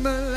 Amen.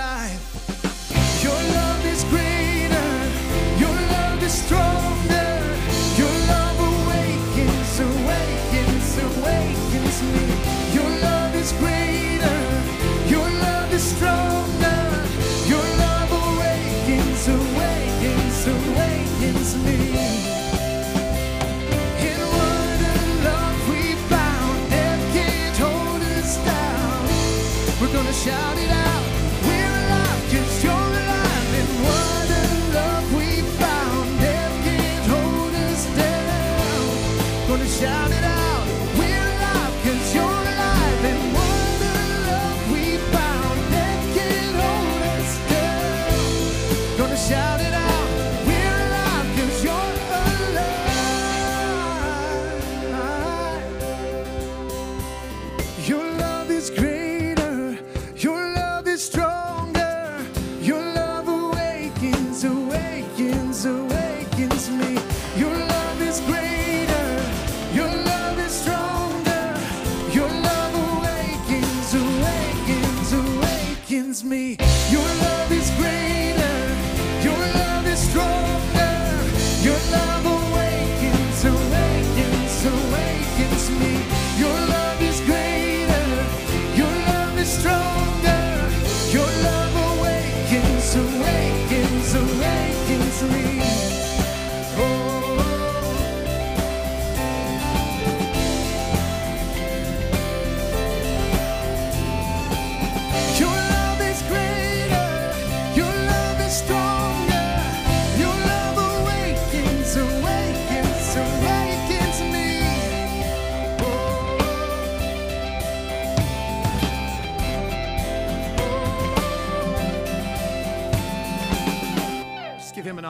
to.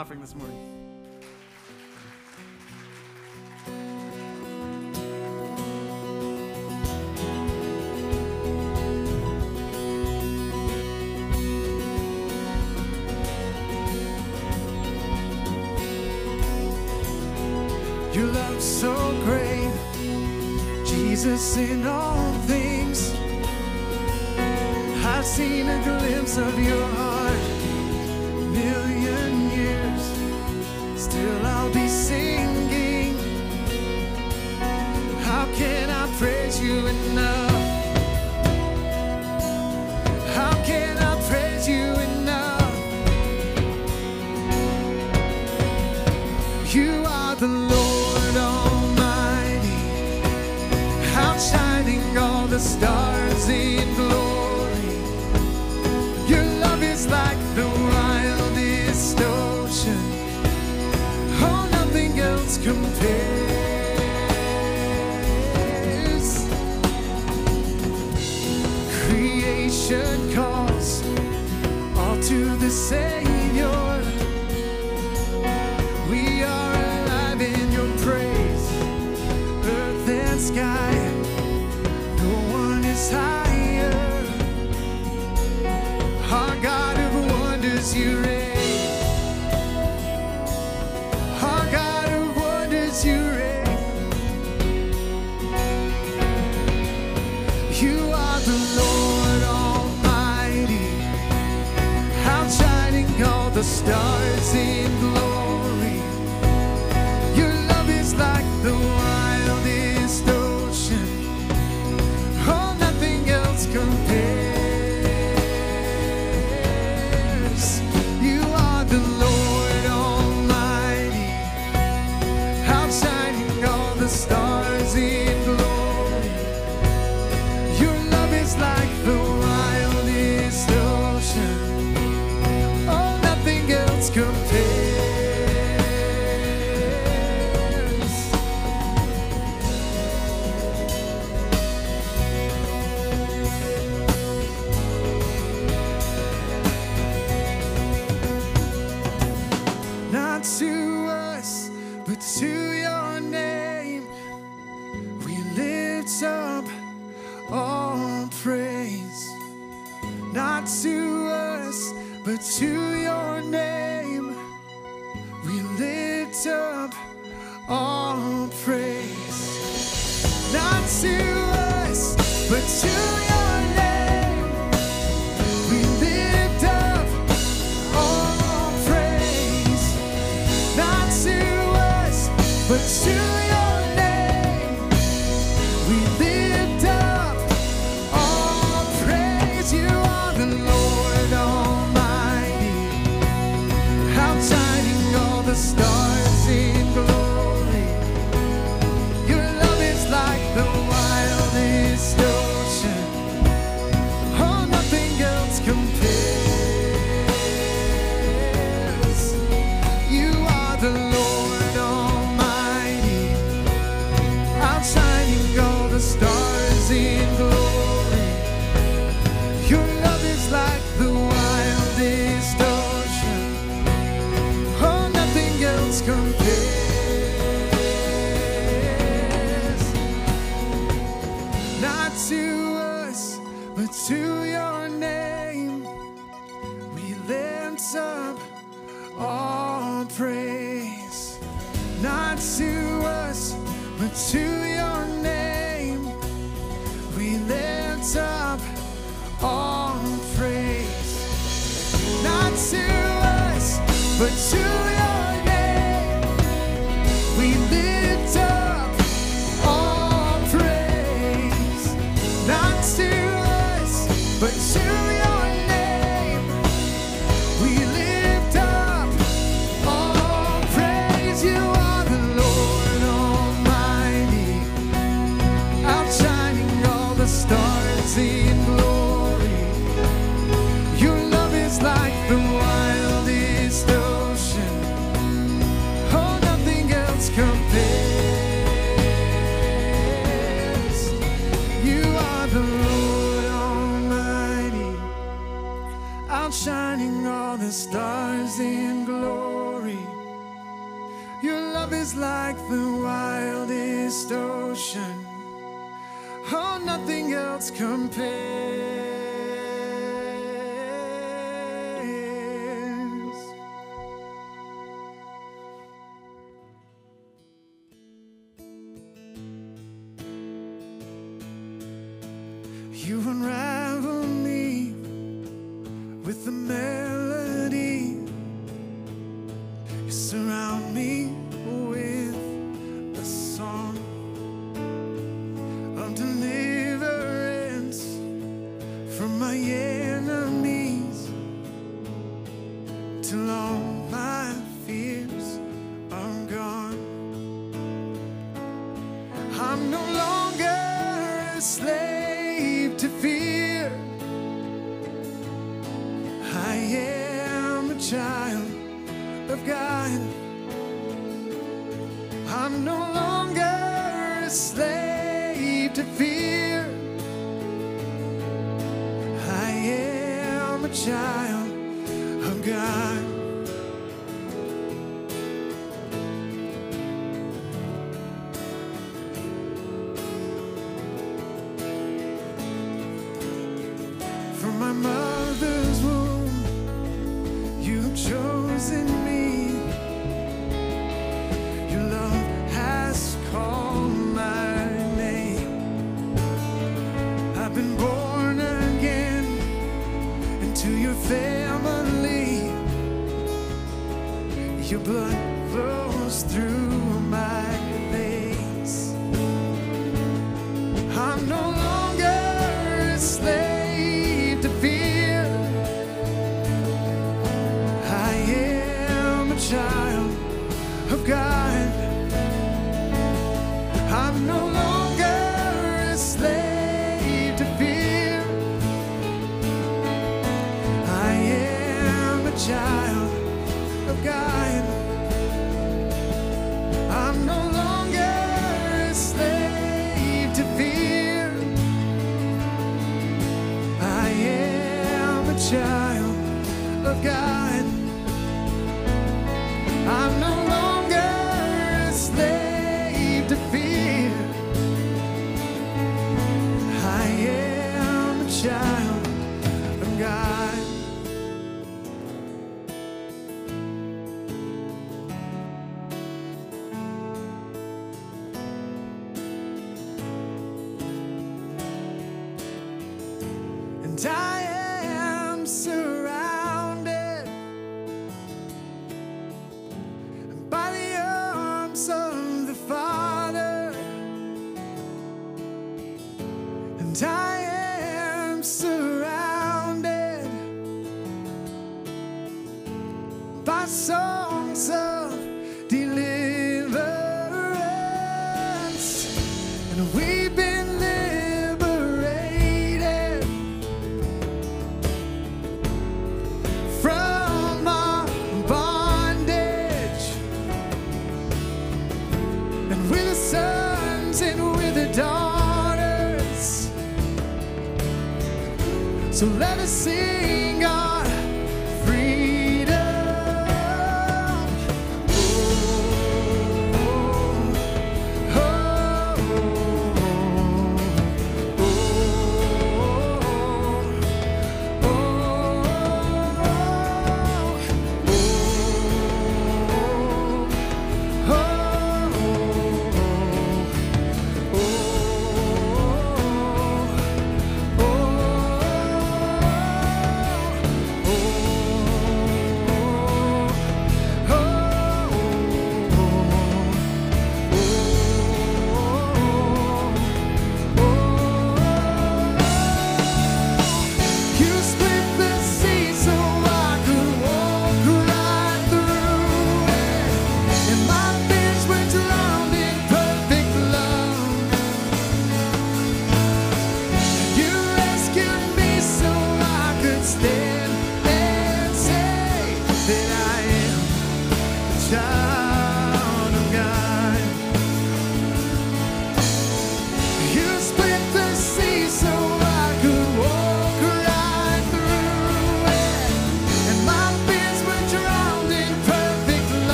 offering this morning. Your love so great, Jesus in all things. I've seen a glimpse of your heart. the stars in glory. You unravel me with the memory. I'm no longer a slave to fear. I am a child of God.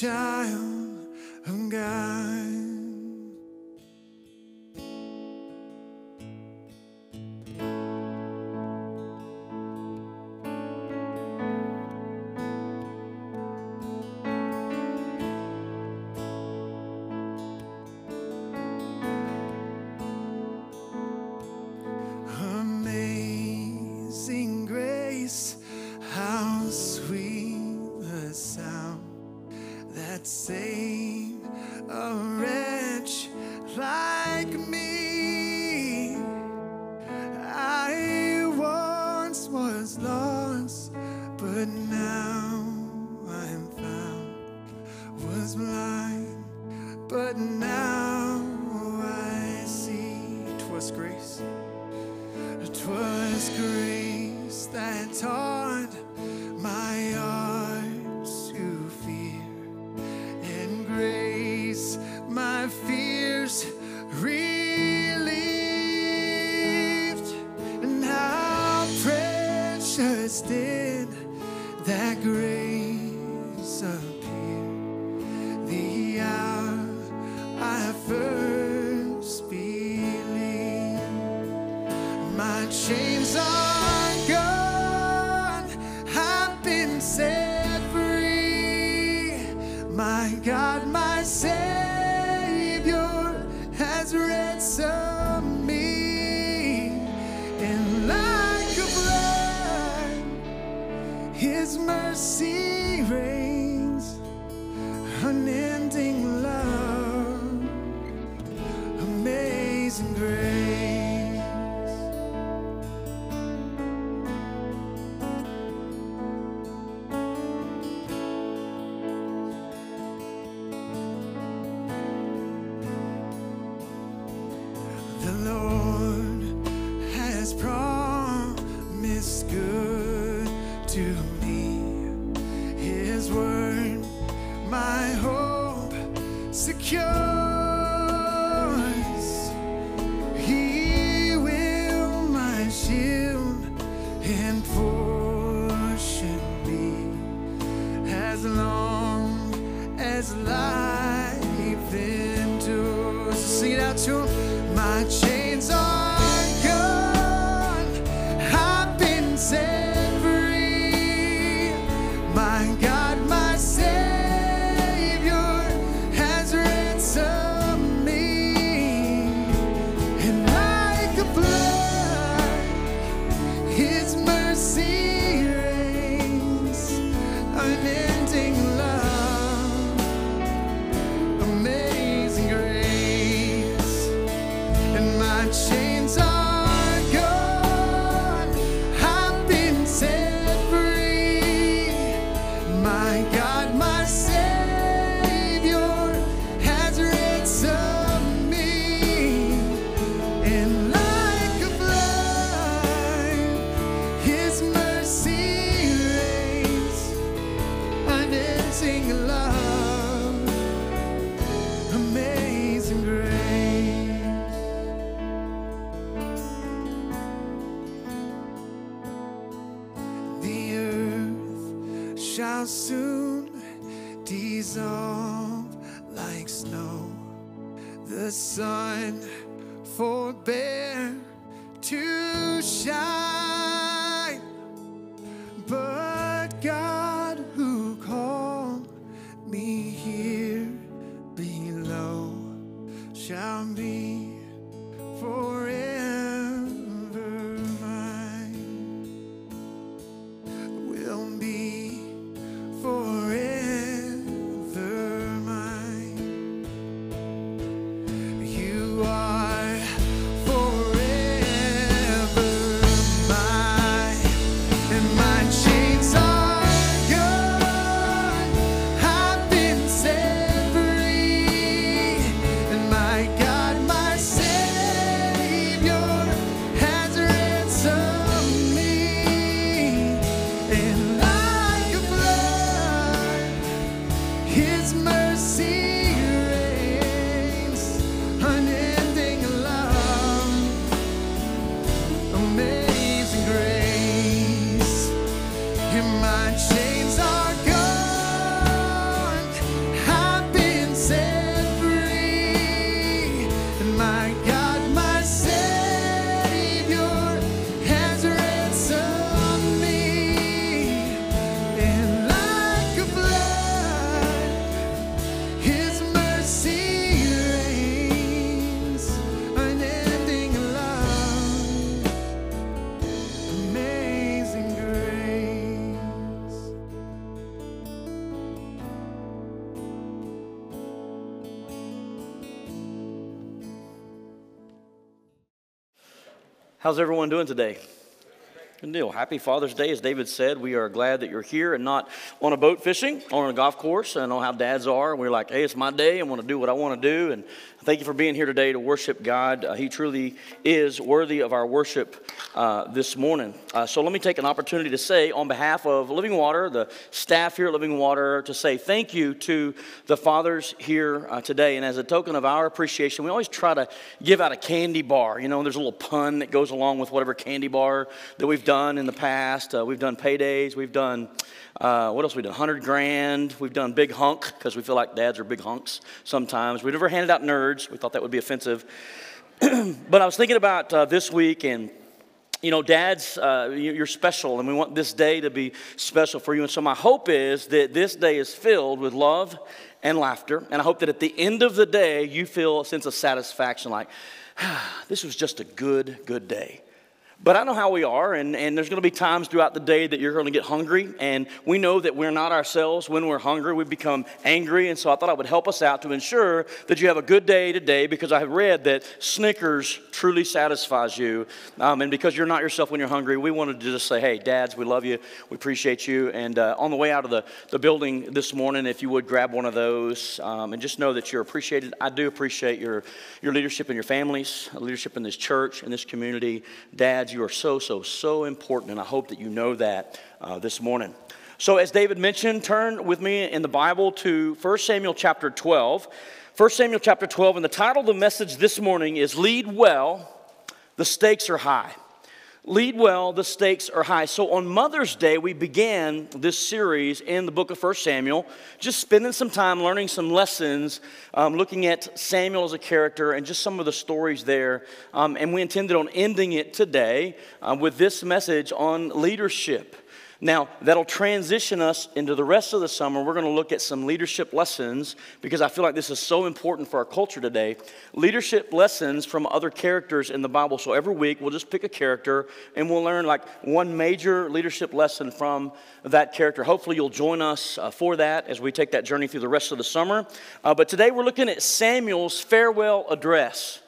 child of God. How's everyone doing today? Good deal. Happy Father's Day. As David said, we are glad that you're here and not on a boat fishing or on a golf course. I know how dads are. We're like, hey, it's my day. I want to do what I want to do. And thank you for being here today to worship God. Uh, he truly is worthy of our worship uh, this morning. Uh, so let me take an opportunity to say, on behalf of Living Water, the staff here at Living Water, to say thank you to the fathers here uh, today. And as a token of our appreciation, we always try to give out a candy bar. You know, there's a little pun that goes along with whatever candy bar that we've done in the past. Uh, we've done paydays. We've done, uh, what else we done? 100 grand. We've done big hunk because we feel like dads are big hunks sometimes. We've never handed out nerds. We thought that would be offensive. but I was thinking about uh, this week and you know, dads, uh, you're special, and we want this day to be special for you. And so, my hope is that this day is filled with love and laughter. And I hope that at the end of the day, you feel a sense of satisfaction like, ah, this was just a good, good day. But I know how we are, and, and there's going to be times throughout the day that you're going to get hungry, and we know that we're not ourselves. When we're hungry, we become angry, and so I thought I would help us out to ensure that you have a good day today because I have read that Snickers truly satisfies you. Um, and because you're not yourself when you're hungry, we wanted to just say, hey, dads, we love you, we appreciate you. And uh, on the way out of the, the building this morning, if you would grab one of those um, and just know that you're appreciated. I do appreciate your, your leadership in your families, leadership in this church, in this community. Dads, you are so, so, so important, and I hope that you know that uh, this morning. So, as David mentioned, turn with me in the Bible to 1 Samuel chapter 12. 1 Samuel chapter 12, and the title of the message this morning is Lead Well, the Stakes Are High. Lead well, the stakes are high. So on Mother's Day, we began this series in the book of 1 Samuel, just spending some time learning some lessons, um, looking at Samuel as a character and just some of the stories there. Um, and we intended on ending it today uh, with this message on leadership. Now, that'll transition us into the rest of the summer. We're going to look at some leadership lessons because I feel like this is so important for our culture today. Leadership lessons from other characters in the Bible. So every week we'll just pick a character and we'll learn like one major leadership lesson from that character. Hopefully, you'll join us uh, for that as we take that journey through the rest of the summer. Uh, but today we're looking at Samuel's farewell address.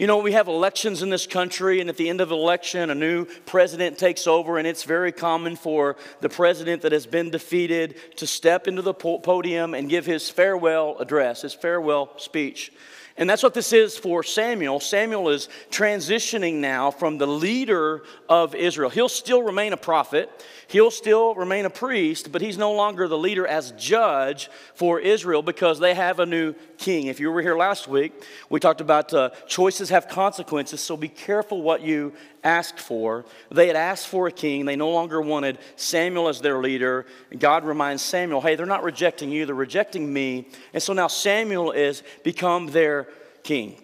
You know, we have elections in this country, and at the end of an election, a new president takes over, and it's very common for the president that has been defeated to step into the podium and give his farewell address, his farewell speech. And that's what this is for Samuel. Samuel is transitioning now from the leader of Israel. He'll still remain a prophet, he'll still remain a priest, but he's no longer the leader as judge for Israel because they have a new king. If you were here last week, we talked about uh, choices have consequences, so be careful what you ask for. They had asked for a king, they no longer wanted Samuel as their leader. God reminds Samuel, hey, they're not rejecting you, they're rejecting me. And so now Samuel is become their king.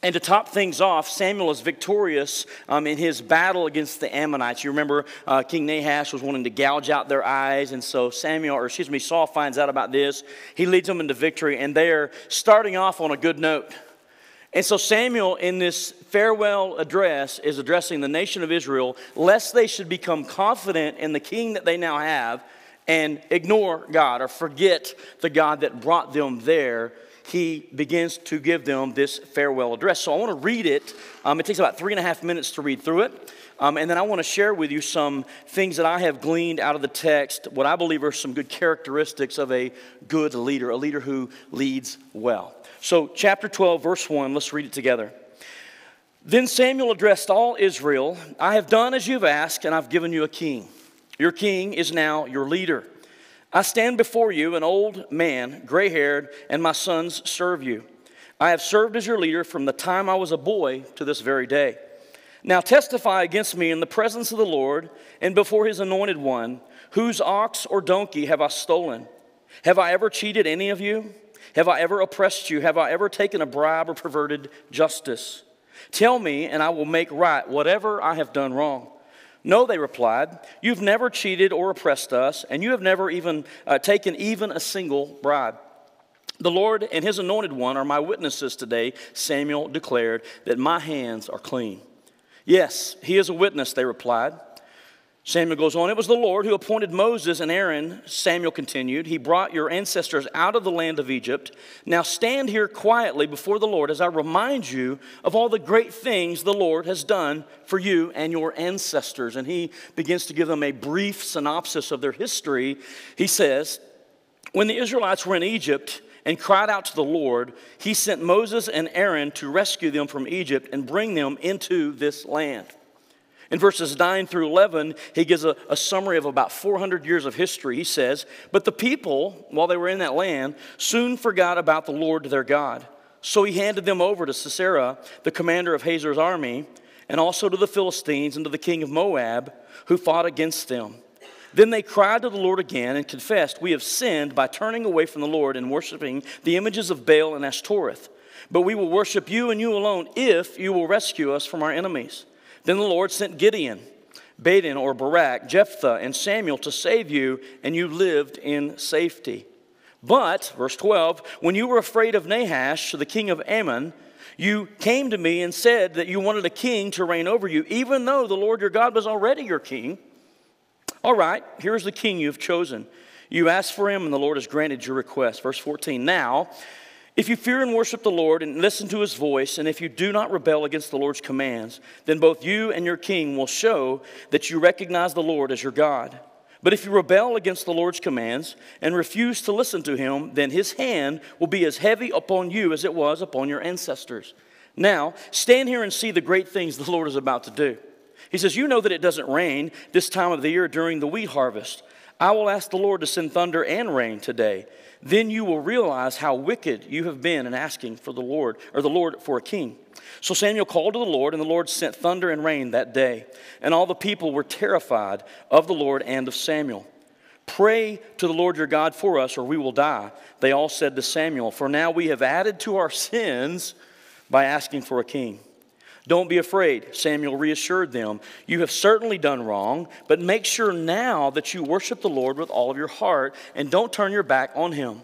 And to top things off, Samuel is victorious um, in his battle against the Ammonites. You remember uh, King Nahash was wanting to gouge out their eyes, and so Samuel, or excuse me, Saul finds out about this. He leads them into victory, and they are starting off on a good note. And so Samuel, in this farewell address, is addressing the nation of Israel, lest they should become confident in the king that they now have and ignore God or forget the God that brought them there he begins to give them this farewell address. So I want to read it. Um, it takes about three and a half minutes to read through it. Um, and then I want to share with you some things that I have gleaned out of the text, what I believe are some good characteristics of a good leader, a leader who leads well. So, chapter 12, verse 1, let's read it together. Then Samuel addressed all Israel I have done as you've asked, and I've given you a king. Your king is now your leader. I stand before you, an old man, gray haired, and my sons serve you. I have served as your leader from the time I was a boy to this very day. Now testify against me in the presence of the Lord and before his anointed one, whose ox or donkey have I stolen? Have I ever cheated any of you? Have I ever oppressed you? Have I ever taken a bribe or perverted justice? Tell me, and I will make right whatever I have done wrong. No, they replied, You've never cheated or oppressed us, and you have never even uh, taken even a single bribe. The Lord and his anointed one are my witnesses today, Samuel declared, that my hands are clean. Yes, he is a witness, they replied. Samuel goes on, It was the Lord who appointed Moses and Aaron, Samuel continued. He brought your ancestors out of the land of Egypt. Now stand here quietly before the Lord as I remind you of all the great things the Lord has done for you and your ancestors. And he begins to give them a brief synopsis of their history. He says, When the Israelites were in Egypt, and cried out to the Lord, he sent Moses and Aaron to rescue them from Egypt and bring them into this land. In verses 9 through 11, he gives a, a, summary of about 400 years of history. He says, But the people, while they were in that land, soon forgot about the Lord their God. So he handed them over to Sisera, the commander of Hazor's army, and also to the Philistines and to the king of Moab, who fought against them. Then they cried to the Lord again and confessed, We have sinned by turning away from the Lord and worshiping the images of Baal and Ashtoreth. But we will worship you and you alone if you will rescue us from our enemies. Then the Lord sent Gideon, Bedan or Barak, Jephthah, and Samuel to save you, and you lived in safety. But, verse 12, when you were afraid of Nahash, the king of Ammon, you came to me and said that you wanted a king to reign over you, even though the Lord your God was already your king. All right, here's the king you've chosen. You asked for him, and the Lord has granted your request. Verse 14. Now, if you fear and worship the Lord and listen to his voice, and if you do not rebel against the Lord's commands, then both you and your king will show that you recognize the Lord as your God. But if you rebel against the Lord's commands and refuse to listen to him, then his hand will be as heavy upon you as it was upon your ancestors. Now, stand here and see the great things the Lord is about to do. He says, You know that it doesn't rain this time of the year during the wheat harvest. I will ask the Lord to send thunder and rain today then you will realize how wicked you have been in asking for the Lord, or the Lord for a king. So Samuel called to the Lord, and the Lord sent thunder and rain that day. And all the people were terrified of the Lord and of Samuel. Pray to the Lord your God for us, or we will die. They all said to Samuel, For now we have added to our sins by asking for a king. Don't be afraid, Samuel reassured them. You have certainly done wrong, but make sure now that you worship the Lord with all of your heart and don't turn your back on him.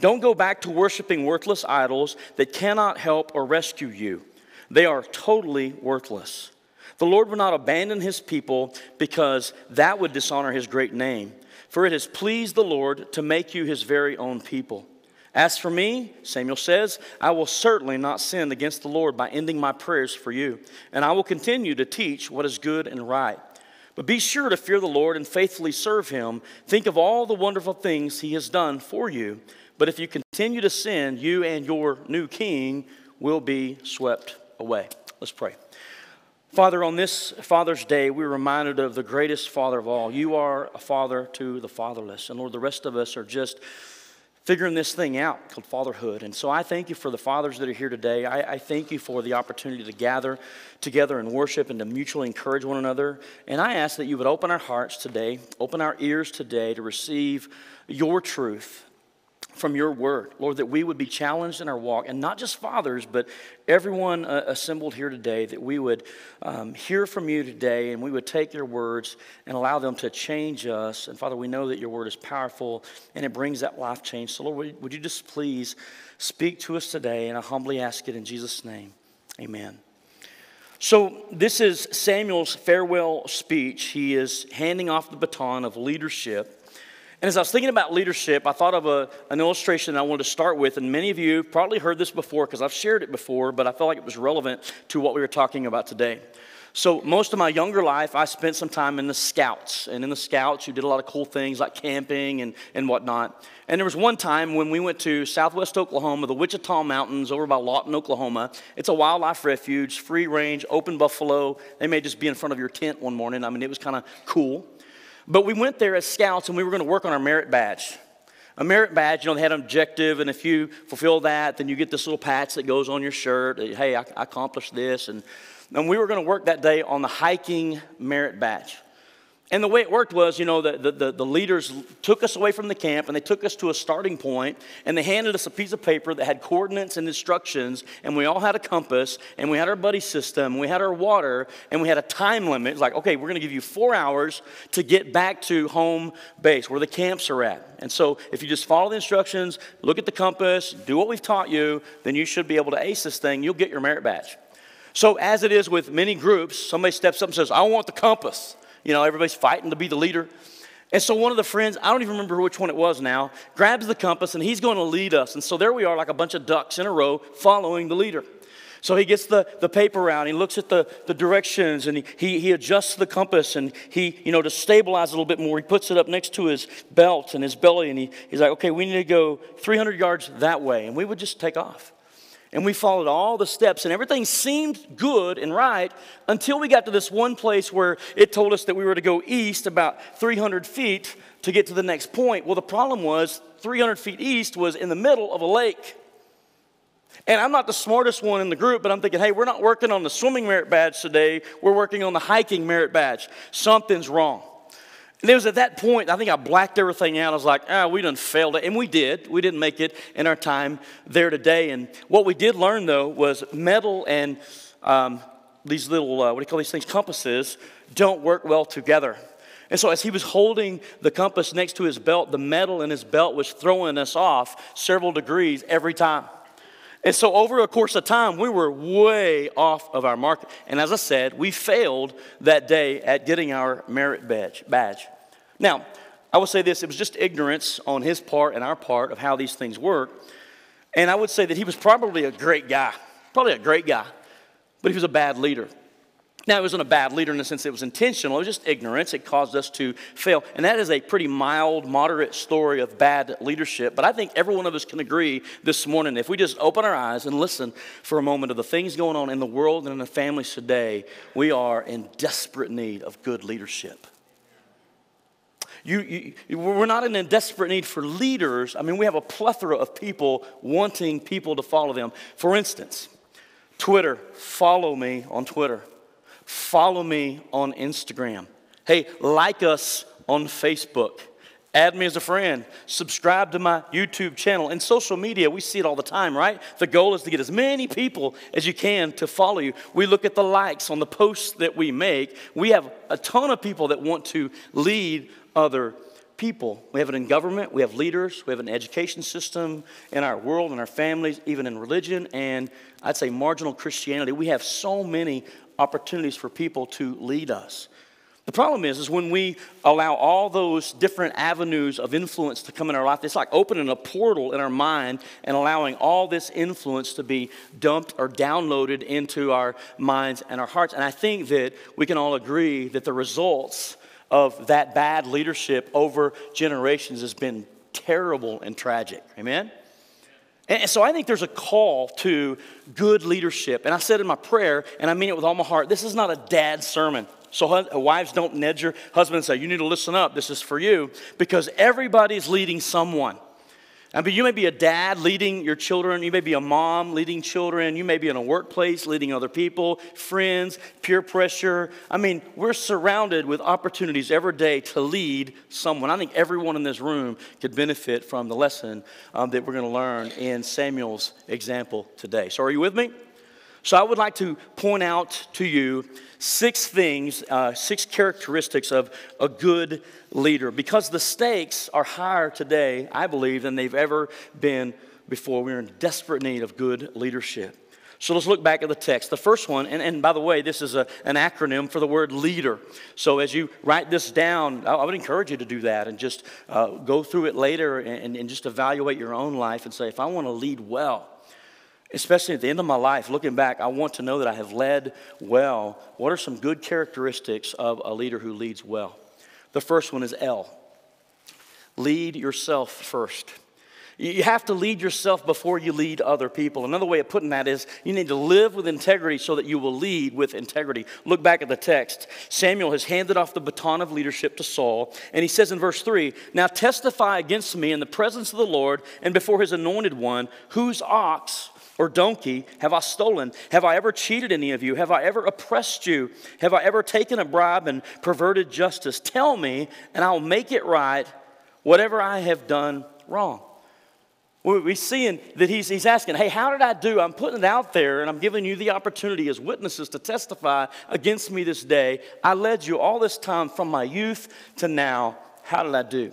Don't go back to worshiping worthless idols that cannot help or rescue you. They are totally worthless. The Lord will not abandon his people because that would dishonor his great name. For it has pleased the Lord to make you his very own people. As for me, Samuel says, I will certainly not sin against the Lord by ending my prayers for you, and I will continue to teach what is good and right. But be sure to fear the Lord and faithfully serve him. Think of all the wonderful things he has done for you. But if you continue to sin, you and your new king will be swept away. Let's pray. Father, on this Father's Day, we're reminded of the greatest Father of all. You are a father to the fatherless. And Lord, the rest of us are just figuring this thing out called fatherhood. And so I thank you for the fathers that are here today. I, I, thank you for the opportunity to gather together and worship and to mutually encourage one another. And I ask that you would open our hearts today, open our ears today to receive your truth from your word, Lord, that we would be challenged in our walk, and not just fathers, but everyone uh, assembled here today, that we would um, hear from you today and we would take your words and allow them to change us. And Father, we know that your word is powerful and it brings that life change. So, Lord, would, would you just please speak to us today? And I humbly ask it in Jesus' name. Amen. So, this is Samuel's farewell speech. He is handing off the baton of leadership and as I was thinking about leadership, I thought of a, an illustration I wanted to start with. And many of you probably heard this before because I've shared it before, but I felt like it was relevant to what we were talking about today. So, most of my younger life, I spent some time in the scouts. And in the scouts, you did a lot of cool things like camping and, and whatnot. And there was one time when we went to southwest Oklahoma, the Wichita Mountains over by Lawton, Oklahoma. It's a wildlife refuge, free range, open buffalo. They may just be in front of your tent one morning. I mean, it was kind of cool. But we went there as scouts and we were going to work on our merit badge. A merit badge, you know, they had an objective, and if you fulfill that, then you get this little patch that goes on your shirt. Hey, I, I accomplished this. And, and we were going to work that day on the hiking merit badge. And the way it worked was, you know, the, the, the, leaders took us away from the camp and they took us to a starting point and they handed us a piece of paper that had coordinates and instructions. And we all had a compass and we had our buddy system, we had our water, and we had a time limit. It's like, okay, we're going to give you four hours to get back to home base where the camps are at. And so if you just follow the instructions, look at the compass, do what we've taught you, then you should be able to ace this thing. You'll get your merit badge. So, as it is with many groups, somebody steps up and says, I want the compass. You know, everybody's fighting to be the leader. And so one of the friends, I don't even remember which one it was now, grabs the compass and he's going to lead us. And so there we are, like a bunch of ducks in a row, following the leader. So he gets the, the paper out, he looks at the, the directions, and he, he, he adjusts the compass, and he, you know, to stabilize a little bit more, he puts it up next to his belt and his belly, and he, he's like, okay, we need to go 300 yards that way. And we would just take off. And we followed all the steps, and everything seemed good and right until we got to this one place where it told us that we were to go east about 300 feet to get to the next point. Well, the problem was 300 feet east was in the middle of a lake. And I'm not the smartest one in the group, but I'm thinking, hey, we're not working on the swimming merit badge today. We're working on the hiking merit badge. Something's wrong. And it was at that point, I think I blacked everything out. I was like, ah, we done failed it. And we did. We didn't make it in our time there today. And what we did learn, though, was metal and um, these little, uh, what do you call these things, compasses, don't work well together. And so, as he was holding the compass next to his belt, the metal in his belt was throwing us off several degrees every time. And so, over a course of time, we were way off of our mark. And as I said, we failed that day at getting our merit badge. badge. Now, I will say this it was just ignorance on his part and our part of how these things work. And I would say that he was probably a great guy, probably a great guy, but he was a bad leader. Now, it wasn't a bad leader in the sense it was intentional, it was just ignorance. It caused us to fail. And that is a pretty mild, moderate story of bad leadership. But I think every one of us can agree this morning if we just open our eyes and listen for a moment of the things going on in the world and in the families today, we are in desperate need of good leadership. You, you, we're not in a desperate need for leaders. I mean, we have a plethora of people wanting people to follow them. For instance, Twitter, follow me on Twitter. Follow me on Instagram. Hey, like us on Facebook. Add me as a friend. Subscribe to my YouTube channel. And social media, we see it all the time, right? The goal is to get as many people as you can to follow you. We look at the likes on the posts that we make. We have a ton of people that want to lead other people. We have it in government, we have leaders, we have an education system in our world, in our families, even in religion, and I'd say marginal Christianity. We have so many opportunities for people to lead us. The problem is, is when we allow all those different avenues of influence to come in our life, it's like opening a portal in our mind and allowing all this influence to be dumped or downloaded into our minds and our hearts. And I think that we can all agree that the results of that bad leadership over generations has been terrible and tragic. Amen? And so I think there's a call to good leadership. And I said in my prayer, and I mean it with all my heart, this is not a dad sermon. So wives don't nudge your husband and say, you need to listen up, this is for you. Because everybody's leading someone. I mean, you may be a dad leading your children. You may be a mom leading children. You may be in a workplace leading other people, friends, peer pressure. I mean, we're surrounded with opportunities every day to lead someone. I think everyone in this room could benefit from the lesson um, that we're going to learn in Samuel's example today. So, are you with me? So, I would like to point out to you six things, uh, six characteristics of a good leader. Because the stakes are higher today, I believe, than they've ever been before. We're in desperate need of good leadership. So let's look back at the text. The first one, and, and by the way, this is a, an acronym for the word leader. So as you write this down, I, I would encourage you to do that and just uh, go through it later and, and just evaluate your own life and say, if I want to lead well, especially at the end of my life, looking back, I want to know that I have led well. What are some good characteristics of a leader who leads well? The first one is L lead yourself first. You have to lead yourself before you lead other people. Another way of putting that is you need to live with integrity so that you will lead with integrity. Look back at the text. Samuel has handed off the baton of leadership to Saul, and he says in verse 3 Now testify against me in the presence of the Lord and before his anointed one, whose ox or donkey have I stolen? Have I ever cheated any of you? Have I ever oppressed you? Have I ever taken a bribe and perverted justice? Tell me, and I'll make it right, whatever I have done wrong. We're seeing that he's, he's asking, hey, how did I do? I'm putting it out there and I'm giving you the opportunity as witnesses to testify against me this day. I led you all this time from my youth to now. How did I do?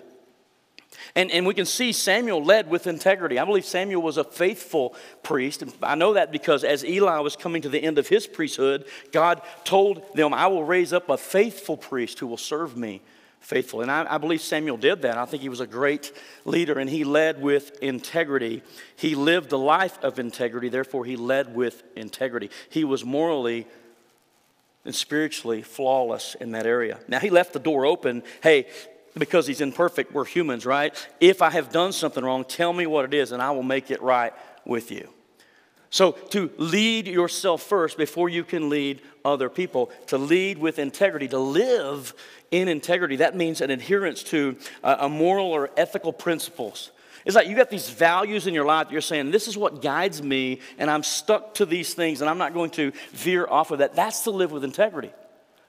And, and we can see Samuel led with integrity. I believe Samuel was a faithful priest. I know that because as Eli was coming to the end of his priesthood, God told them, I will raise up a faithful priest who will serve me faithfully. And I, I believe Samuel did that. I think he was a great leader and he led with integrity. He lived a life of integrity, therefore, he led with integrity. He was morally and spiritually flawless in that area. Now, he left the door open. Hey, because he's imperfect, we're humans, right? If I have done something wrong, tell me what it is and I will make it right with you. So, to lead yourself first before you can lead other people, to lead with integrity, to live in integrity, that means an adherence to uh, a moral or ethical principles. It's like you got these values in your life, you're saying, This is what guides me, and I'm stuck to these things, and I'm not going to veer off of that. That's to live with integrity.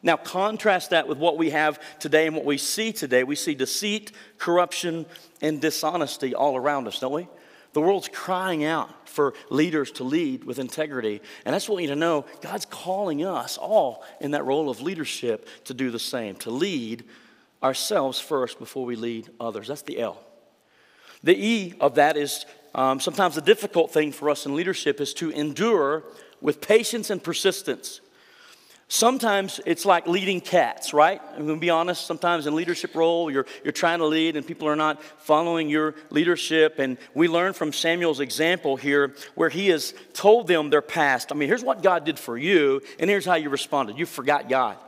Now, contrast that with what we have today and what we see today. We see deceit, corruption, and dishonesty all around us, don't we? The world's crying out for leaders to lead with integrity. And that's what you need to know. God's calling us all in that role of leadership to do the same, to lead ourselves first before we lead others. That's the L. The E of that is um, sometimes the difficult thing for us in leadership is to endure with patience and persistence. Sometimes it's like leading cats, right? I'm going to be honest. Sometimes in leadership role, you're, you're trying to lead and people are not following your leadership. And we learn from Samuel's example here where he has told them their past. I mean, here's what God did for you, and here's how you responded. You forgot God.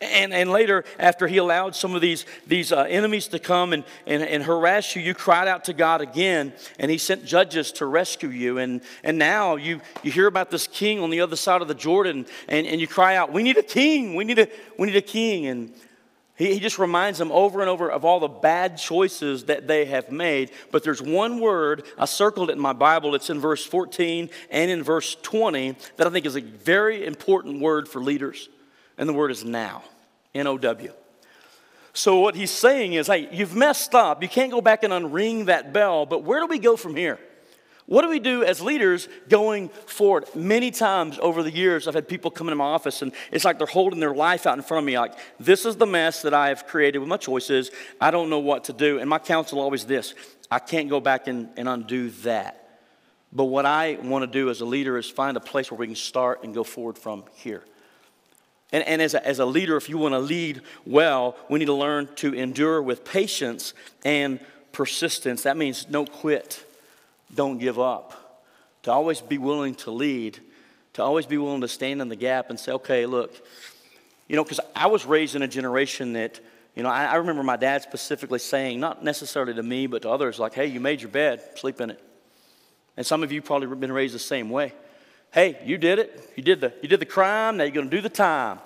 And, and later, after he allowed some of these, these uh, enemies to come and, and, and harass you, you cried out to God again, and he sent judges to rescue you. And, and now you, you hear about this king on the other side of the Jordan, and, and you cry out, We need a king, we need a, we need a king. And he, he just reminds them over and over of all the bad choices that they have made. But there's one word, I circled it in my Bible, it's in verse 14 and in verse 20, that I think is a very important word for leaders and the word is now. N O W. So, what he's saying is, hey, you've messed up. You can't go back and unring that bell, but where do we go from here? What do we do as leaders going forward? Many times over the years, I've had people come into my office and it's like they're holding their life out in front of me, like, this is the mess that I have created with my choices. I don't know what to do. And my counsel always this I can't go back and, and undo that. But what I want to do as a leader is find a place where we can start and go forward from here. And, and as, a, as a leader, if you want to lead well, we need to learn to endure with patience and persistence. That means don't quit, don't give up, to always be willing to lead, to always be willing to stand in the gap and say, okay, look, you know, because I was raised in a generation that, you know, I, I remember my dad specifically saying, not necessarily to me, but to others, like, hey, you made your bed, sleep in it. And some of you probably been raised the same way hey, you did it. You did the, you did the crime. Now you're going to do the time.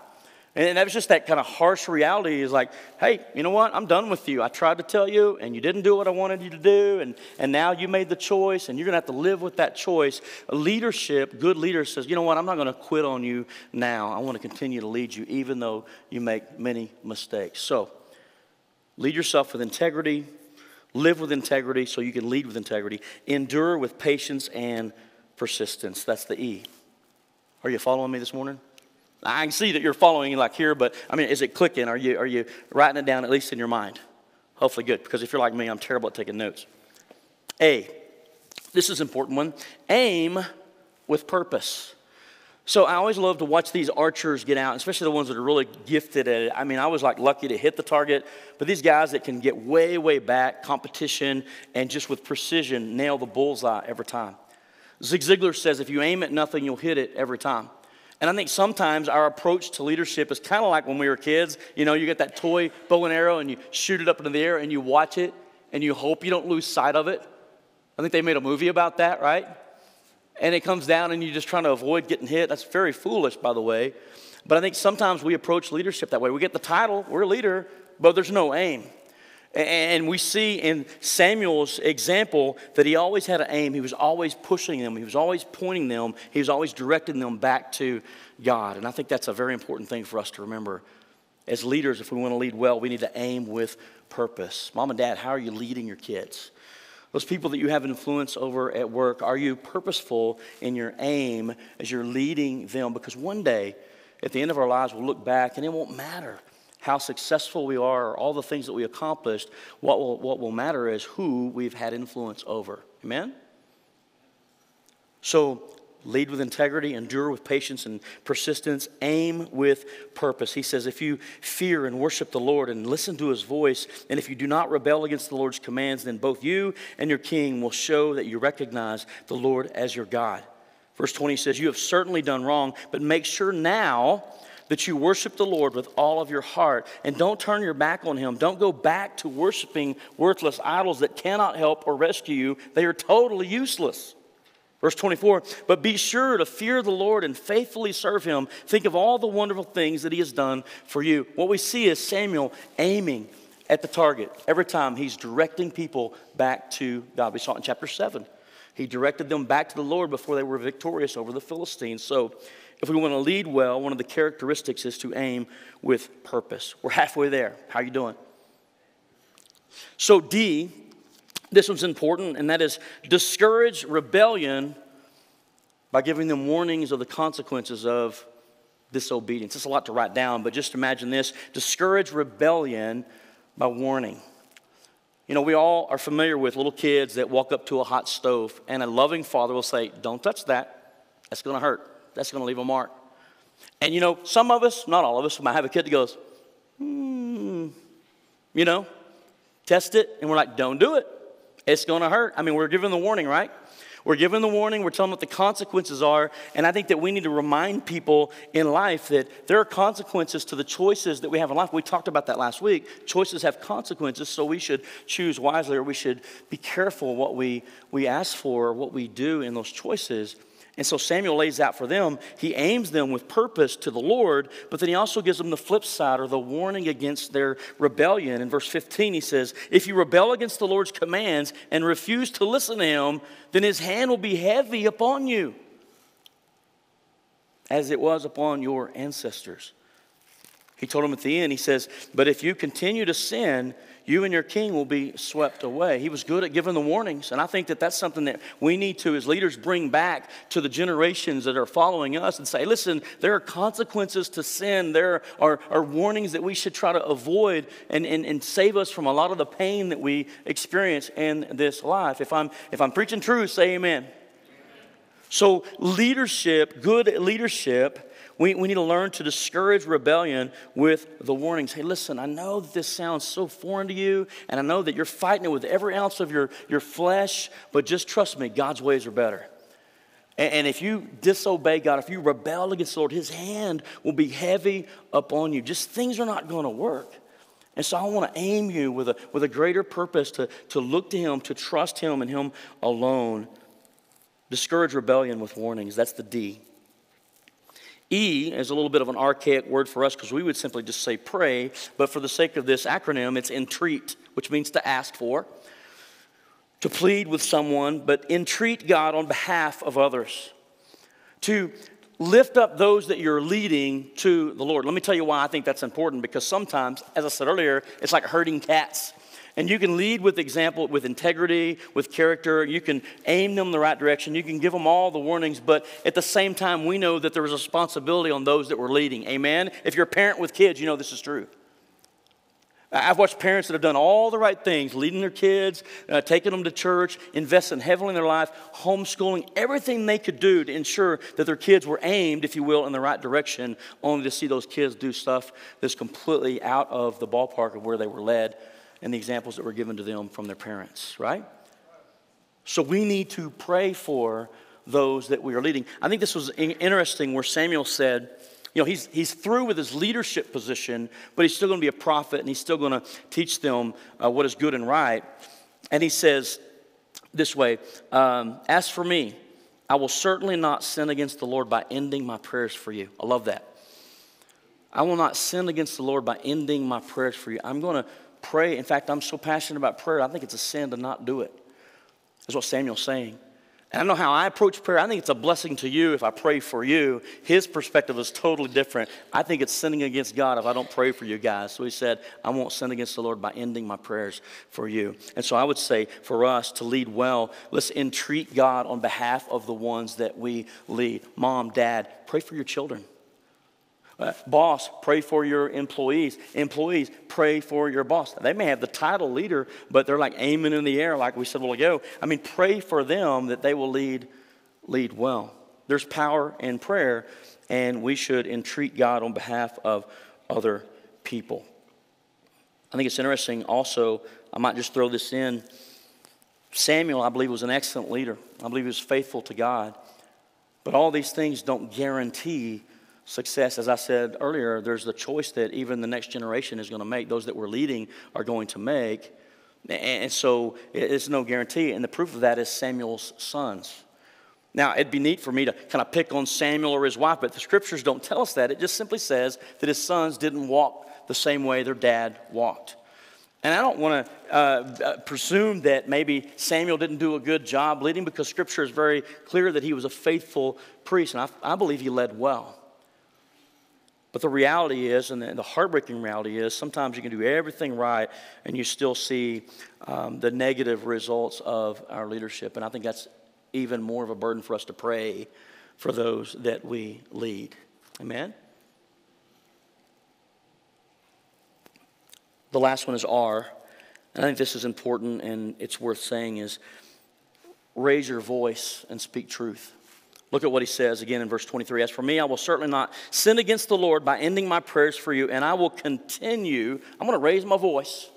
And that was just that kind of harsh reality is like, hey, you know what? I'm done with you. I tried to tell you, and you didn't do what I wanted you to do, and, and now you made the choice, and you're going to have to live with that choice. Leadership, good leader says, you know what? I'm not going to quit on you now. I want to continue to lead you, even though you make many mistakes. So, lead yourself with integrity, live with integrity so you can lead with integrity, endure with patience and persistence. That's the E. Are you following me this morning? I can see that you're following like here, but I mean, is it clicking? Are you, are you writing it down at least in your mind? Hopefully, good, because if you're like me, I'm terrible at taking notes. A, this is an important one aim with purpose. So I always love to watch these archers get out, especially the ones that are really gifted at it. I mean, I was like lucky to hit the target, but these guys that can get way, way back, competition, and just with precision nail the bullseye every time. Zig Ziglar says if you aim at nothing, you'll hit it every time. And I think sometimes our approach to leadership is kind of like when we were kids. You know, you get that toy bow and arrow and you shoot it up into the air and you watch it and you hope you don't lose sight of it. I think they made a movie about that, right? And it comes down and you're just trying to avoid getting hit. That's very foolish, by the way. But I think sometimes we approach leadership that way. We get the title, we're a leader, but there's no aim. And we see in Samuel's example that he always had an aim. He was always pushing them, he was always pointing them, he was always directing them back to God. And I think that's a very important thing for us to remember. As leaders, if we want to lead well, we need to aim with purpose. Mom and dad, how are you leading your kids? Those people that you have influence over at work, are you purposeful in your aim as you're leading them? Because one day, at the end of our lives, we'll look back and it won't matter how successful we are or all the things that we accomplished. What will, what will matter is who we've had influence over. Amen? So lead with integrity, endure with patience and persistence, aim with purpose. He says, if you fear and worship the Lord and listen to his voice, and if you do not rebel against the Lord's commands, then both you and your king will show that you recognize the Lord as your God. Verse 20 says, You have certainly done wrong, but make sure now that you worship the Lord with all of your heart and don't turn your back on him. Don't go back to worshiping worthless idols that cannot help or rescue you, they are totally useless. Verse 24, but be sure to fear the Lord and faithfully serve him. Think of all the wonderful things that he has done for you. What we see is Samuel aiming at the target every time he's directing people back to God. We saw it in chapter 7. He directed them back to the Lord before they were victorious over the Philistines. So, if we want to lead well, one of the characteristics is to aim with purpose. We're halfway there. How are you doing? So, D, this one's important, and that is discourage rebellion by giving them warnings of the consequences of disobedience. It's a lot to write down, but just imagine this discourage rebellion by warning. You know, we all are familiar with little kids that walk up to a hot stove, and a loving father will say, Don't touch that. That's going to hurt. That's going to leave a mark. And you know, some of us, not all of us, might have a kid that goes, Hmm, you know, test it, and we're like, Don't do it. It's going to hurt. I mean, we're given the warning, right? We're given the warning, we're telling what the consequences are, and I think that we need to remind people in life that there are consequences to the choices that we have in life. We talked about that last week. Choices have consequences, so we should choose wisely or we should be careful what we, we ask for what we do in those choices. And so Samuel lays out for them, he aims them with purpose to the Lord, but then he also gives them the flip side or the warning against their rebellion. In verse 15, he says, If you rebel against the Lord's commands and refuse to listen to him, then his hand will be heavy upon you, as it was upon your ancestors. He told them at the end, he says, But if you continue to sin, you and your king will be swept away. He was good at giving the warnings. And I think that that's something that we need to, as leaders, bring back to the generations that are following us and say, listen, there are consequences to sin. There are, are warnings that we should try to avoid and, and, and save us from a lot of the pain that we experience in this life. If I'm, if I'm preaching truth, say amen. So, leadership, good leadership, we, we need to learn to discourage rebellion with the warnings. Hey, listen, I know that this sounds so foreign to you, and I know that you're fighting it with every ounce of your, your flesh, but just trust me, God's ways are better. And, and if you disobey God, if you rebel against the Lord, His hand will be heavy upon you. Just things are not going to work. And so I want to aim you with a, with a greater purpose to, to look to Him, to trust Him and Him alone. Discourage rebellion with warnings. That's the D. E is a little bit of an archaic word for us because we would simply just say pray, but for the sake of this acronym, it's entreat, which means to ask for, to plead with someone, but entreat God on behalf of others, to lift up those that you're leading to the Lord. Let me tell you why I think that's important because sometimes, as I said earlier, it's like herding cats. And you can lead with example, with integrity, with character. You can aim them the right direction. You can give them all the warnings. But at the same time, we know that there is responsibility on those that we're leading. Amen? If you're a parent with kids, you know this is true. I've watched parents that have done all the right things, leading their kids, uh, taking them to church, investing heavily in their life, homeschooling, everything they could do to ensure that their kids were aimed, if you will, in the right direction, only to see those kids do stuff that's completely out of the ballpark of where they were led and the examples that were given to them from their parents, right? So we need to pray for those that we are leading. I think this was interesting where Samuel said, you know, he's, he's through with his leadership position, but he's still going to be a prophet and he's still going to teach them uh, what is good and right. And he says this way um, As for me, I will certainly not sin against the Lord by ending my prayers for you. I love that. I will not sin against the Lord by ending my prayers for you. I'm going to pray. In fact, I'm so passionate about prayer, I think it's a sin to not do it. That's what Samuel's saying. And I know how I approach prayer. I think it's a blessing to you if I pray for you. His perspective is totally different. I think it's sinning against God if I don't pray for you guys. So he said, I won't sin against the Lord by ending my prayers for you. And so I would say for us to lead well, let's entreat God on behalf of the ones that we lead. Mom, dad, pray for your children. Uh, boss, pray for your employees. Employees, pray for your boss. They may have the title leader, but they're like aiming in the air, like we said a while ago. I mean, pray for them that they will lead, lead well. There's power in prayer, and we should entreat God on behalf of other people. I think it's interesting also, I might just throw this in. Samuel, I believe, was an excellent leader. I believe he was faithful to God. But all these things don't guarantee success. As I said earlier, there's the choice that even the next generation is going to make, those that we're leading are going to make. And so it's no guarantee. And the proof of that is Samuel's sons. Now, it'd be neat for me to kind of pick on Samuel or his wife, but the scriptures don't tell us that. It just simply says that his sons didn't walk the same way their dad walked. And I don't want to uh, uh, presume that maybe Samuel didn't do a good job leading because scripture is very clear that he was a faithful priest, and I, I believe he led well. But the reality is, and the heartbreaking reality is, sometimes you can do everything right and you still see um, the negative results of our leadership. And I think that's even more of a burden for us to pray for those that we lead. Amen? The last one is R. And I think this is important and it's worth saying is raise your voice and speak truth. Look at what he says again in verse 23. As for me, I will certainly not sin against the Lord by ending my prayers for you, and I will continue. I'm going to raise my voice.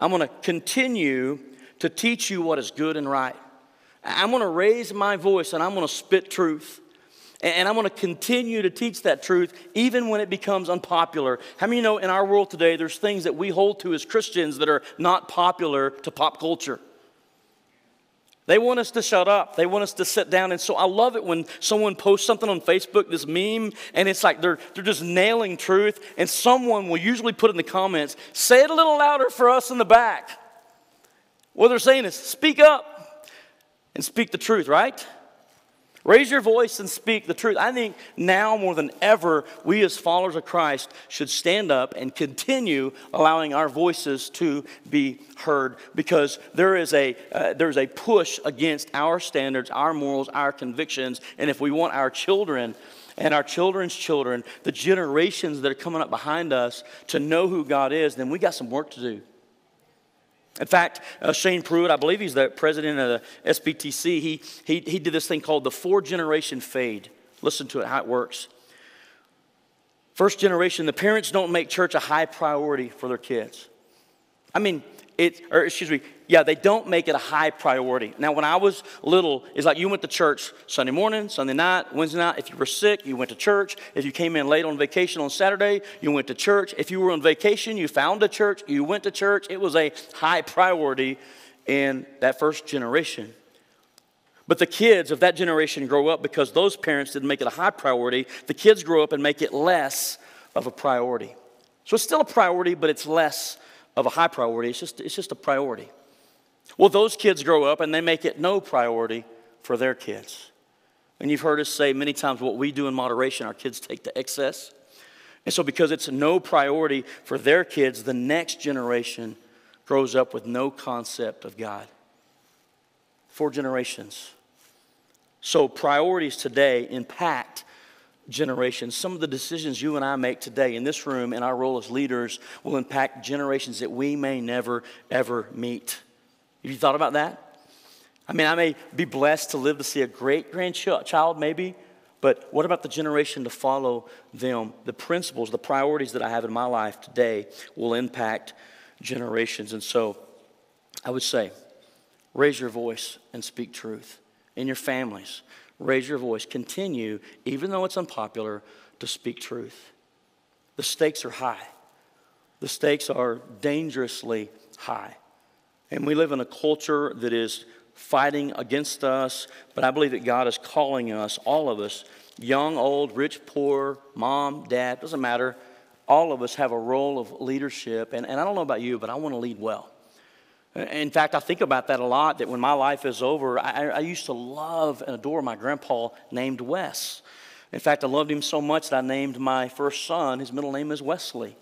I'm going to continue to teach you what is good and right. I'm going to raise my voice and I'm going to spit truth. And I'm going to continue to teach that truth even when it becomes unpopular. How many you know in our world today, there's things that we hold to as Christians that are not popular to pop culture? They want us to shut up. They want us to sit down. And so I love it when someone posts something on Facebook, this meme, and it's like they're, they're just nailing truth. And someone will usually put in the comments, say it a little louder for us in the back. What they're saying is, speak up and speak the truth, right? Raise your voice and speak the truth. I think now more than ever, we as followers of Christ should stand up and continue allowing our voices to be heard because there is a, uh, there's a push against our standards, our morals, our convictions. And if we want our children, and our children's children, the generations that are coming up behind us, to know who God is, then we got some work to do. In fact, uh, Shane Pruitt, I believe he's the president of the SBTC, he, he, he did this thing called the four generation fade. Listen to it, how it works. First generation, the parents don't make church a high priority for their kids. I mean, it, or excuse me, yeah, they don't make it a high priority. Now, when I was little, it's like you went to church Sunday morning, Sunday night, Wednesday night. If you were sick, you went to church. If you came in late on vacation on Saturday, you went to church. If you were on vacation, you found a church, you went to church. It was a high priority in that first generation. But the kids of that generation grow up because those parents didn't make it a high priority. The kids grow up and make it less of a priority. So it's still a priority, but it's less of a high priority. It's just, it's just a priority. Well, those kids grow up and they make it no priority for their kids. And you've heard us say many times what we do in moderation, our kids take to excess. And so, because it's no priority for their kids, the next generation grows up with no concept of God. Four generations. So, priorities today impact generations. Some of the decisions you and I make today in this room in our role as leaders will impact generations that we may never, ever meet. Have you thought about that? I mean, I may be blessed to live to see a great grandchild, maybe, but what about the generation to follow them? The principles, the priorities that I have in my life today will impact generations. And so I would say, raise your voice and speak truth in your families. Raise your voice. Continue, even though it's unpopular, to speak truth. The stakes are high, the stakes are dangerously high. And we live in a culture that is fighting against us, but I believe that God is calling us, all of us, young, old, rich, poor, mom, dad, doesn't matter. All of us have a role of leadership. And, and I don't know about you, but I want to lead well. Uh, in fact, I think about that a lot that when my life is over, I, I used to love and adore my grandpa named Wes. In fact, I loved him so much that I named my first son, his middle name is Wesley.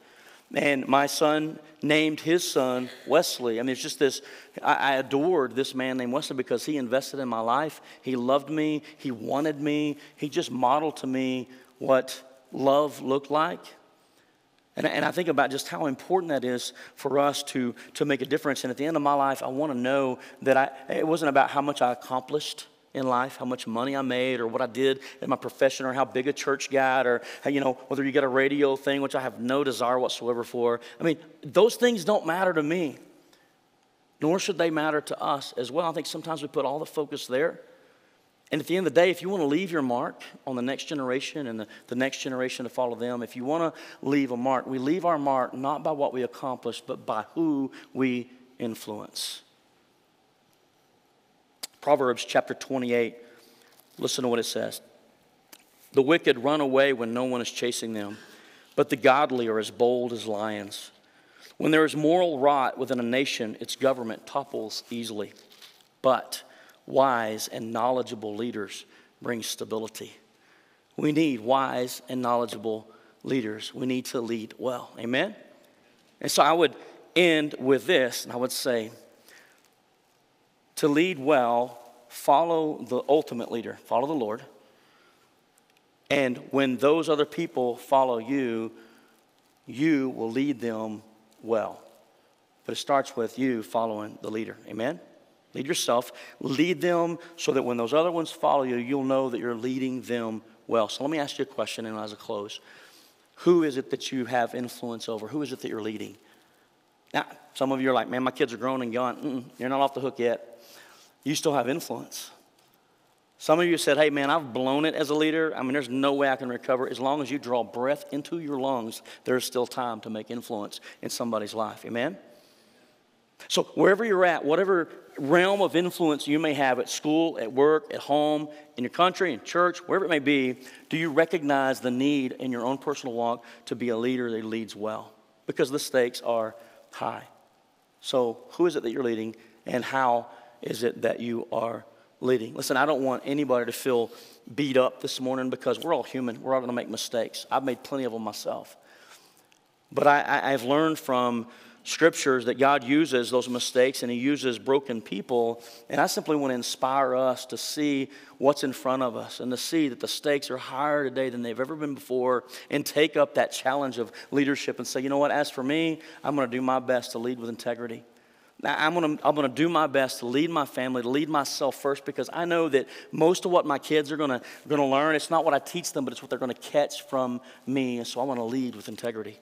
And my son named his son Wesley. I mean, it's just this, I, I, adored this man named Wesley because he invested in my life. He loved me. He wanted me. He just modeled to me what love looked like? And, and I think about just how important that is for us to, to make a difference. And at the end of my life, I want to know that I, it wasn't about how much I accomplished in life, how much money I made, or what I did in my profession, or how big a church got, or you know whether you get a radio thing, which I have no desire whatsoever for. I mean, those things don't matter to me, nor should they matter to us as well. I think sometimes we put all the focus there. And at the end of the day, if you want to leave your mark on the next generation and the, the next generation to follow them, if you want to leave a mark, we leave our mark not by what we accomplish, but by who we influence. Proverbs chapter 28, listen to what it says. The wicked run away when no one is chasing them, but the godly are as bold as lions. When there is moral rot within a nation, its government topples easily. But wise and knowledgeable leaders bring stability. We need wise and knowledgeable leaders. We need to lead well. Amen? And so I would end with this, and I would say to lead well, follow the ultimate leader, follow the Lord. And when those other people follow you, you will lead them well. But it starts with you following the leader. Amen? Lead yourself. Lead them so that when those other ones follow you, you'll know that you're leading them well. So let me ask you a question, and as a close, who is it that you have influence over? Who is it that you're leading? Now, some of you are like, man, my kids are grown and gone. Mm-mm, you're not off the hook yet. You still have influence. Some of you said, hey, man, I've blown it as a leader. I mean, there's no way I can recover. As long as you draw breath into your lungs, there's still time to make influence in somebody's life. Amen? So, wherever you're at, whatever realm of influence you may have at school, at work, at home, in your country, in church, wherever it may be, do you recognize the need in your own personal walk to be a leader that leads well? Because the stakes are high. So, who is it that you're leading, and how is it that you are leading? Listen, I don't want anybody to feel beat up this morning because we're all human. We're all going to make mistakes. I've made plenty of them myself. But I, have learned from scriptures that God uses those mistakes and He uses broken people. And I simply want to inspire us to see what's in front of us and to see that the stakes are higher today than they've ever been before and take up that challenge of leadership and say, you know what, as for me, I'm going to do my best to lead with integrity. Now, I'm going to I'm going to do my best to lead my family, to lead myself first, because I know that most of what my kids are going to, going to learn, it's not what I teach them, but it's what they're going to catch from me. And so I want to lead with integrity.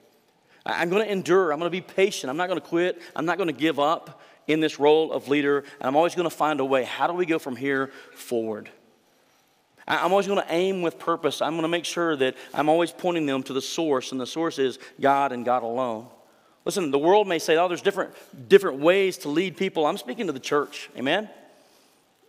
I'm going to endure. I'm going to be patient. I'm not going to quit. I'm not going to give up in this role of leader. And I'm always going to find a way. How do we go from here forward? I'm always going to aim with purpose. I'm going to make sure that I'm always pointing them to the source, and the source is God and God alone. Listen, the world may say, oh, there's different, different ways to lead people. I'm speaking to the church. Amen?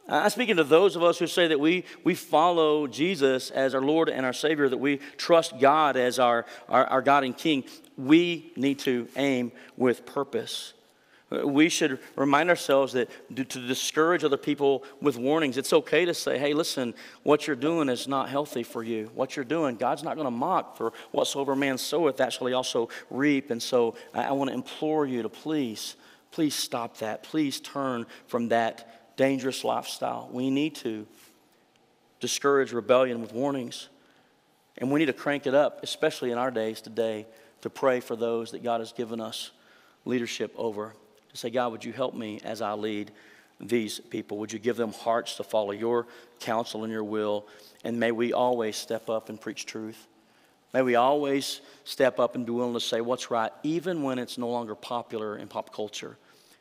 I'm speaking to those of us who say that we, we follow Jesus as our Lord and our Savior, that we trust God as our, our, our God and King we need to aim with purpose. We should remind ourselves that to discourage other people with warnings, it's okay to say, hey, listen, what you're doing is not healthy for you. What you're doing, God's not going to mock for whatsoever man soweth, that shall he also reap. And so I, I want to implore you to please, please stop that. Please turn from that dangerous lifestyle. We need to discourage rebellion with warnings. And we need to crank it up, especially in our days today to pray for those that God has given us leadership over. To say, God, would you help me as I lead these people? Would you give them hearts to follow your counsel and your will? And may we always step up and preach truth. May we always step up and be willing to say what's right, even when it's no longer popular in pop culture.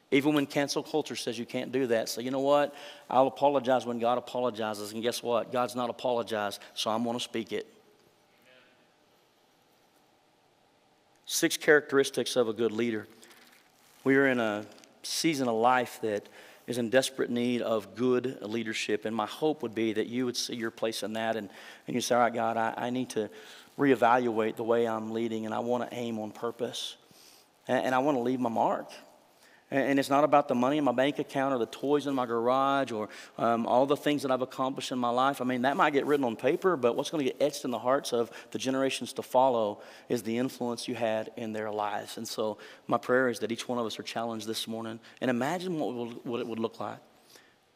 Even when cancel culture says you can't do that. So, you know what? I'll apologize when God apologizes. And guess what? God's not apologized, so I'm going to speak it. Six characteristics of a good leader. We are in a season of life that is in desperate need of good leadership. And my hope would be that you would see your place in that and, and you say, All right, God, I, I need to reevaluate the way I'm leading and I want to aim on purpose. And, and I want to leave my mark. And it's not about the money in my bank account or the toys in my garage or um, all the things that I've accomplished in my life. I mean, that might get written on paper, but what's going to get etched in the hearts of the generations to follow is the influence you had in their lives. And so, my prayer is that each one of us are challenged this morning. And imagine what, what it would look like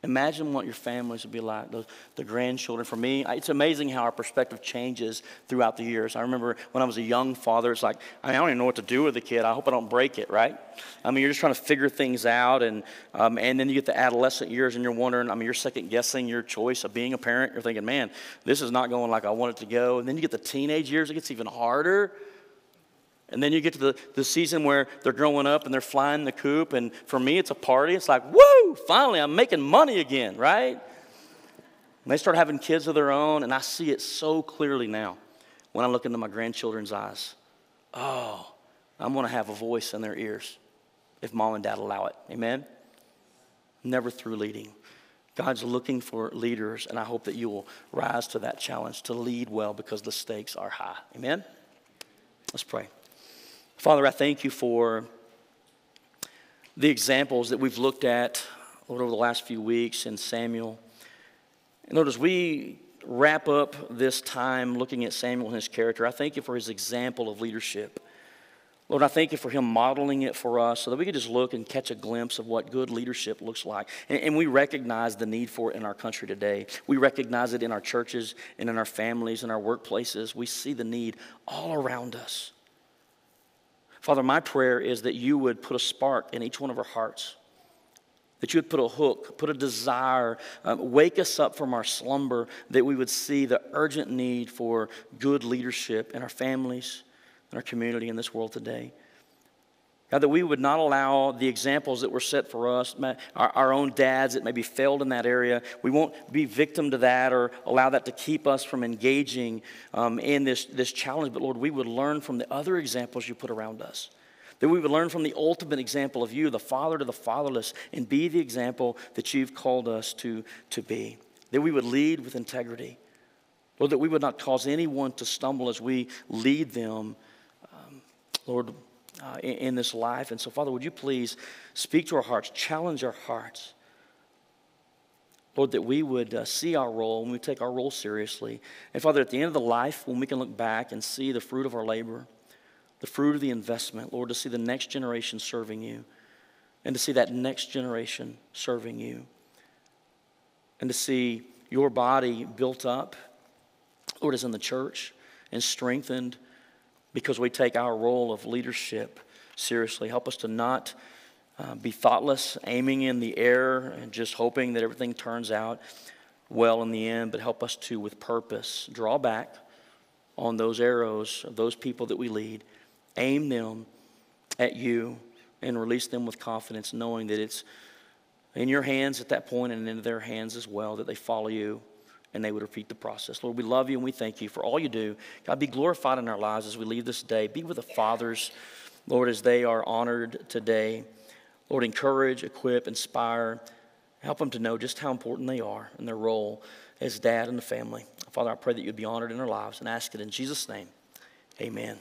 Imagine what your families would be like, the, the grandchildren. For me, it's amazing how our perspective changes throughout the years. I remember when I was a young father, it's like, I, mean, I don't even know what to do with the kid. I hope I don't break it, right? I mean, you're just trying to figure things out. And, um, and then you get the adolescent years and you're wondering, I mean, you're second guessing your choice of being a parent. You're thinking, man, this is not going like I want it to go. And then you get the teenage years, it gets even harder. And then you get to the, the season where they're growing up and they're flying the coop. And for me, it's a party. It's like, woo, finally, I'm making money again, right? And they start having kids of their own. And I see it so clearly now when I look into my grandchildren's eyes. Oh, I'm going to have a voice in their ears if mom and dad allow it. Amen? Never through leading. God's looking for leaders, and I hope that you will rise to that challenge to lead well because the stakes are high. Amen? Let's pray. Father, I thank you for the examples that we've looked at Lord, over the last few weeks in Samuel. And Lord, as we wrap up this time looking at Samuel and his character, I thank you for his example of leadership. Lord, I thank you for him modeling it for us so that we could just look and catch a glimpse of what good leadership looks like. And, and, we recognize the need for it in our country today. We recognize it in our churches and in our families and our workplaces. We see the need all around us. Father, my prayer is that you would put a spark in each one of our hearts, that you would put a hook, put a desire, um, wake us up from our slumber, that we would see the urgent need for good leadership in our families, in our community, in this world today. God, that we would not allow the examples that were set for us, our, own dads that maybe failed in that area, we won't be victim to that or allow that to keep us from engaging um, in this, this challenge. But Lord, we would learn from the other examples you put around us. That we would learn from the ultimate example of you, the father to the fatherless, and be the example that you've called us to, to be. That we would lead with integrity. Lord, that we would not cause anyone to stumble as we lead them. Um, Lord, uh, in, in, this life. And so, Father, would you please speak to our hearts, challenge our hearts. Lord, that we would uh, see our role and we take our role seriously. And Father, at the end of the life, when we can look back and see the fruit of our labor, the fruit of the investment, Lord, to see the next generation serving you and to see that next generation serving you and to see your body built up, Lord, as in the church and strengthened because we take our role of leadership seriously. Help us to not uh, be thoughtless, aiming in the air and just hoping that everything turns out well in the end, but help us to, with purpose, draw back on those arrows of those people that we lead, aim them at you, and release them with confidence, knowing that it's in your hands at that point and in their hands as well, that they follow you and they would repeat the process. Lord, we love you and we thank you for all you do. God, be glorified in our lives as we leave this day. Be with the fathers, Lord, as they are honored today. Lord, encourage, equip, inspire. Help them to know just how important they are in their role as dad in the family. Father, I pray that you'd be honored in our lives and ask it in Jesus' name. Amen.